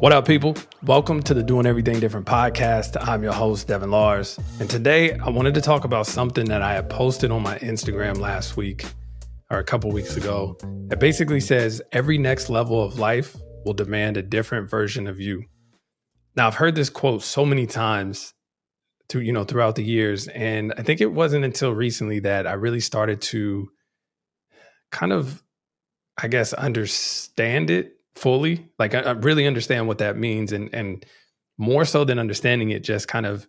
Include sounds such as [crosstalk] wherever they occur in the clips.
What up, people? Welcome to the Doing Everything Different podcast. I'm your host, Devin Lars. And today I wanted to talk about something that I had posted on my Instagram last week or a couple weeks ago. It basically says every next level of life will demand a different version of you. Now, I've heard this quote so many times through, you know, throughout the years. And I think it wasn't until recently that I really started to kind of, I guess, understand it fully. Like I, I really understand what that means, and and more so than understanding it, just kind of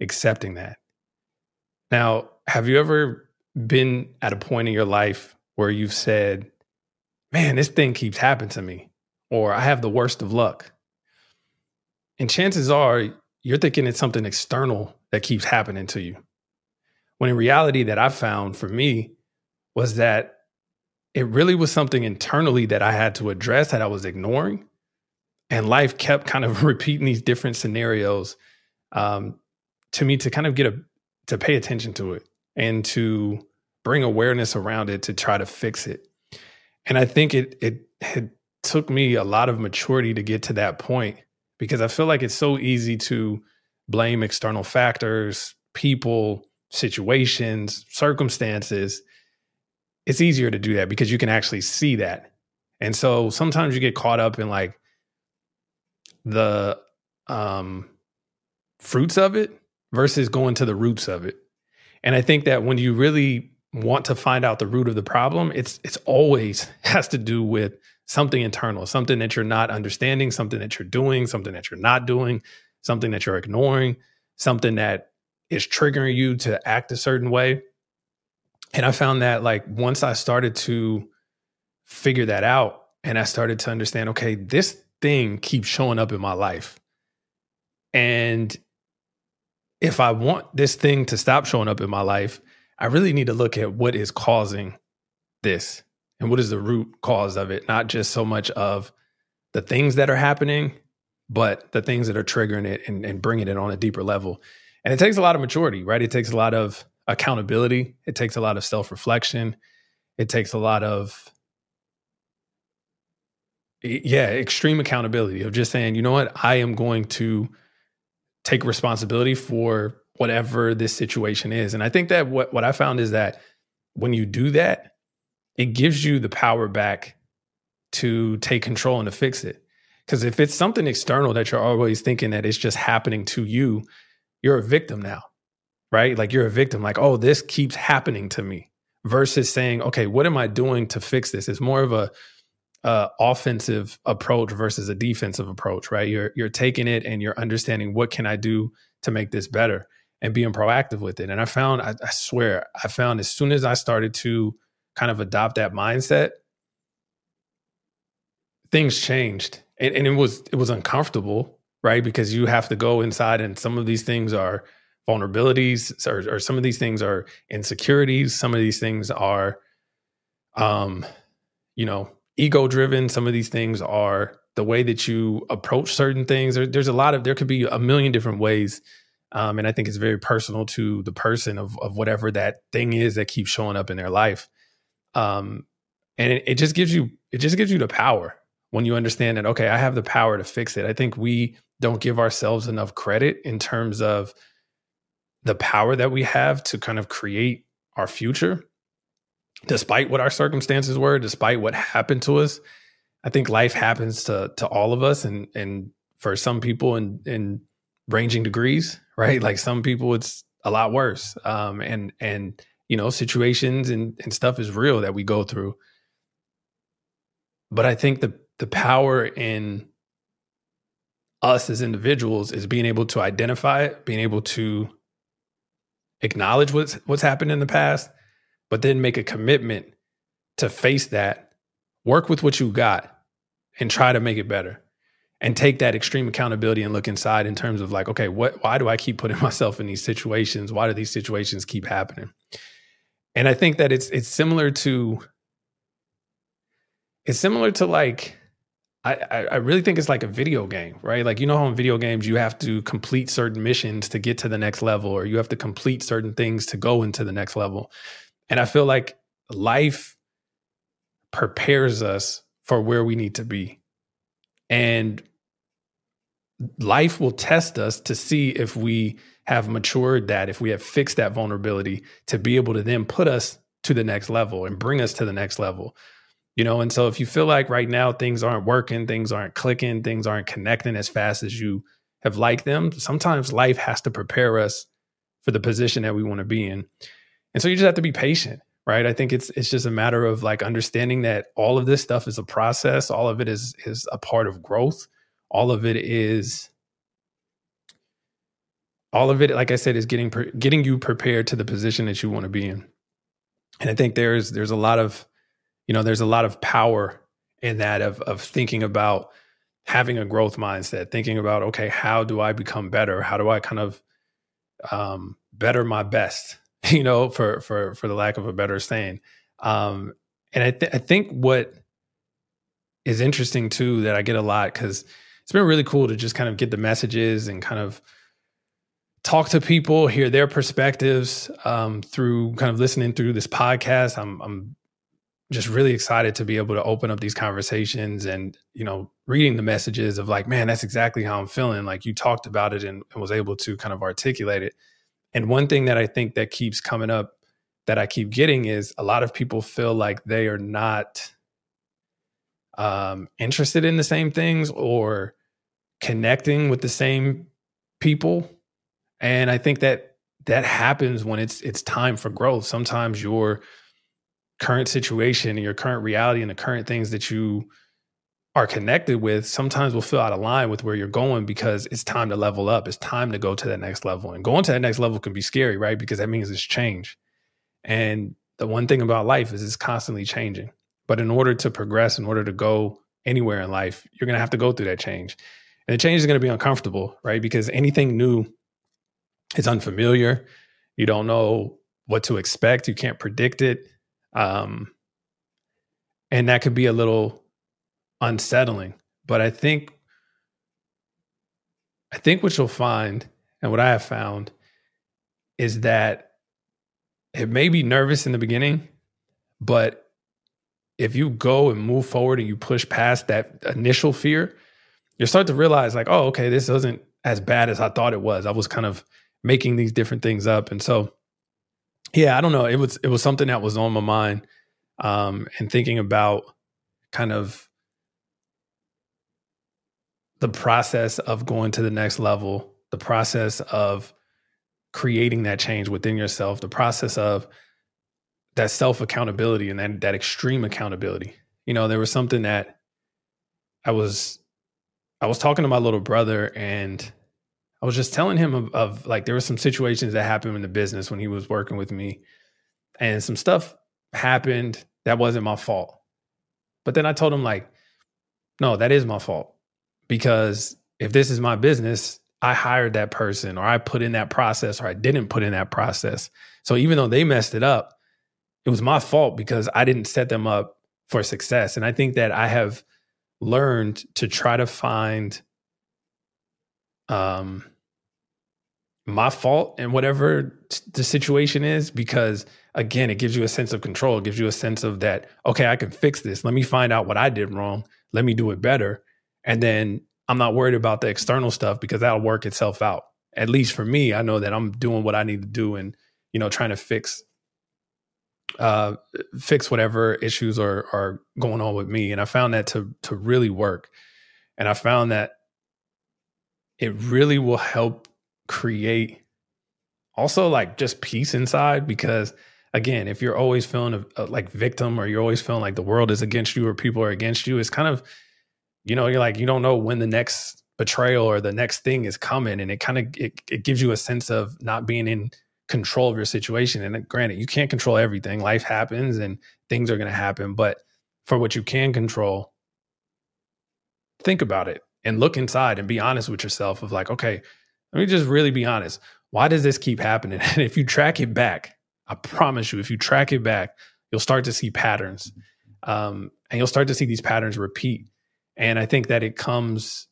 accepting that. Now, have you ever been at a point in your life where you've said, "Man, this thing keeps happening to me," or "I have the worst of luck," and chances are you're thinking it's something external that keeps happening to you. When in reality, that I found for me was that it really was something internally that I had to address that I was ignoring. And life kept kind of [laughs] repeating these different scenarios um, to me to kind of get a to pay attention to it and to bring awareness around it to try to fix it. And I think it it had took me a lot of maturity to get to that point because I feel like it's so easy to blame external factors, people, situations, circumstances it's easier to do that because you can actually see that. And so sometimes you get caught up in like the um fruits of it versus going to the roots of it. And I think that when you really want to find out the root of the problem, it's it's always [laughs] has to do with something internal, something that you're not understanding, something that you're doing, something that you're not doing, something that you're ignoring, something that is triggering you to act a certain way. And I found that like once I started to figure that out and I started to understand, okay, this thing keeps showing up in my life. And if I want this thing to stop showing up in my life, I really need to look at what is causing this and what is the root cause of it, not just so much of the things that are happening, but the things that are triggering it and, and bringing it on a deeper level. And it takes a lot of maturity, right? It takes a lot of accountability. It takes a lot of self reflection. It takes a lot of, yeah, extreme accountability of just saying, you know what, I am going to take responsibility for whatever this situation is. And I think that what, what I found is that when you do that, it gives you the power back to take control and to fix it. Because if it's something external that you're always thinking that it's just happening to you, you're a victim now right? Like you're a victim, like, oh, this keeps happening to me versus saying, okay, what am I doing to fix this? It's more of a, uh, offensive approach versus a defensive approach, right? You're you're taking it and you're understanding what can I do to make this better and being proactive with it. And I found, I, I swear, I found as soon as I started to kind of adopt that mindset, things changed, and, and it was it was uncomfortable, right? Because you have to go inside, and some of these things are vulnerabilities or, or some of these things are insecurities. Some of these things are um you know ego driven some of these things are the way that you approach certain things. There, there's a lot of there could be a million different ways um, and i think it's very personal to the person of, of whatever that thing is that keeps showing up in their life. Um, and it, it just gives you it just gives you the power when you understand that okay i have the power to fix it. I think we don't give ourselves enough credit in terms of the power that we have to kind of create our future, despite what our circumstances were, despite what happened to us. I think life happens to to all of us, and and for some people in in ranging degrees, [laughs] right? Like some people, it's a lot worse, um, and and you know situations and and stuff is real that we go through. But I think the the power in us as individuals is being able to identify it, being able to acknowledge what's what's happened in the past, but then make a commitment to face that, work with what you got, and try to make it better. And take that extreme accountability and look inside in terms of like, okay, what why do I keep putting [laughs] myself in these situations? Why do these situations keep happening? And I think that it's it's similar to it's similar to like I, I really think it's like a video game, right? Like you know how in video games you have to complete certain missions to get to the next level, or you have to complete certain things to go into the next level. And I feel like life prepares us for where we need to be. And life will test us to see if we have matured that, if we have fixed that vulnerability to be able to then put us to the next level and bring us to the next level. You know, and so if you feel like right now things aren't working, things aren't clicking, things aren't connecting as fast as you have liked them, sometimes life has to prepare us for the position that we want to be in. And so you just have to be patient, right? I think it's it's just a matter of like understanding that all of this stuff is a process, all of it is is a part of growth all of it is all of it like i said is getting getting you prepared to the position that you want to be in and i think there's there's a lot of you know there's a lot of power in that of of thinking about having a growth mindset thinking about okay how do i become better how do i kind of um better my best [laughs] you know for for for the lack of a better saying um and i th- i think what is interesting too that i get a lot cuz it's been really cool to just kind of get the messages and kind of talk to people, hear their perspectives um, through kind of listening through this podcast. I'm, I'm just really excited to be able to open up these conversations and you know reading the messages of like man that's exactly how i'm feeling like you talked about it and, and was able to kind of articulate it and one thing that i think that keeps coming up that i keep getting is a lot of people feel like they are not um, interested in the same things or connecting with the same people. And I think that that happens when it's it's time for growth. Sometimes your current situation and your current reality and the current things that you are connected with sometimes will feel out of line with where you're going because it's time to level up. It's time to go to that next level. And going to that next level can be scary, right? Because that means it's change. And the one thing about life is it's constantly changing. But in order to progress, in order to go anywhere in life, you're going to have to go through that change. And the change is going to be uncomfortable, right? Because anything new is unfamiliar. You don't know what to expect. You can't predict it. Um, and that could be a little unsettling. But I think I think what you'll find and what I have found is that it may be nervous in the beginning, but if you go and move forward and you push past that initial fear, you start to realize like, oh, okay, this isn't as bad as I thought it was. I was kind of making these different things up. And so yeah, I don't know. It was it was something that was on my mind. Um, and thinking about kind of the process of going to the next level, the process of creating that change within yourself, the process of that self accountability and that that extreme accountability. You know, there was something that I was I was talking to my little brother and I was just telling him of, of, like there were some situations that happened in the business when he was working with me and some stuff happened that wasn't my fault. But then I told him like no, that is my fault because if this is my business, I hired that person or I put in that process or I didn't put in that process. So even though they messed it up, it was my fault because I didn't set them up for success. And I think that I have learned to try to find um my fault and whatever the situation is because again it gives you a sense of control. It gives you a sense of that okay i can fix this. Let me find out what i did wrong. Let me do it better. And then i'm not worried about the external stuff because that'll work itself out. At least for me i know that i'm doing what i need to do and you know trying to fix uh, fix whatever issues are are going on with me. And I found that to to really work. And I found that it really will help create also like just peace inside because again if you're always feeling a, a, like victim or you're always feeling like the world is against you or people are against you it's kind of you know you're like you don't know when the next betrayal or the next thing is coming and it kind of it, it gives you a sense of not being in control of your situation. And uh, granted, you can't control everything. Life happens and things are going to happen. But for what you can control, think about it and look inside and be honest with yourself of like, okay, let me just really be honest. Why does this keep happening? And [laughs] if you track it back, I promise you, if you track it back, you'll start to see patterns. Um, and you'll start to see these patterns repeat. And I think that it comes,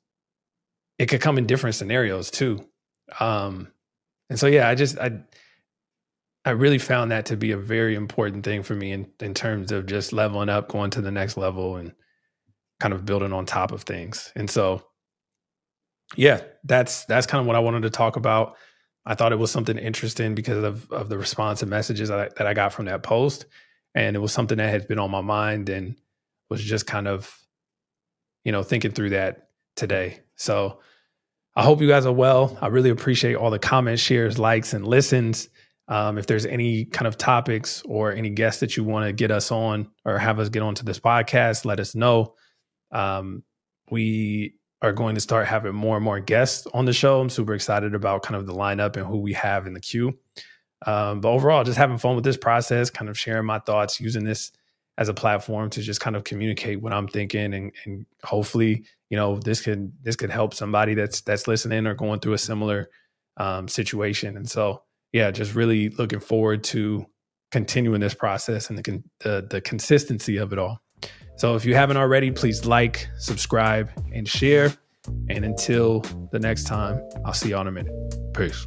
it could come in different scenarios too. Um, and so, yeah, I just, I, I really found that to be a very important thing for me in, in terms of just leveling up, going to the next level and kind of building on top of things. And so yeah, that's that's kind of what I wanted to talk about. I thought it was something interesting because of of the response and messages that I, that I got from that post, and it was something that had been on my mind and was just kind of, you know, thinking through that today. So I hope you guys are well. I really appreciate all the comments, shares, likes, and listens. Um, if there's any kind of topics or any guests that you want to get us on or have us get onto this podcast, let us know. Um, we are going to start having more and more guests on the show. I'm super excited about kind of the lineup and who we have in the queue. Um, but overall, just having fun with this process, kind of sharing my thoughts, using this as a platform to just kind of communicate what I'm thinking, and, and hopefully, you know, this could this could help somebody that's that's listening or going through a similar um, situation. And so, yeah, just really looking forward to continuing this process and the, the the consistency of it all. So if you haven't already, please like, subscribe, and share. And until the next time, I'll see you all in a minute. Peace.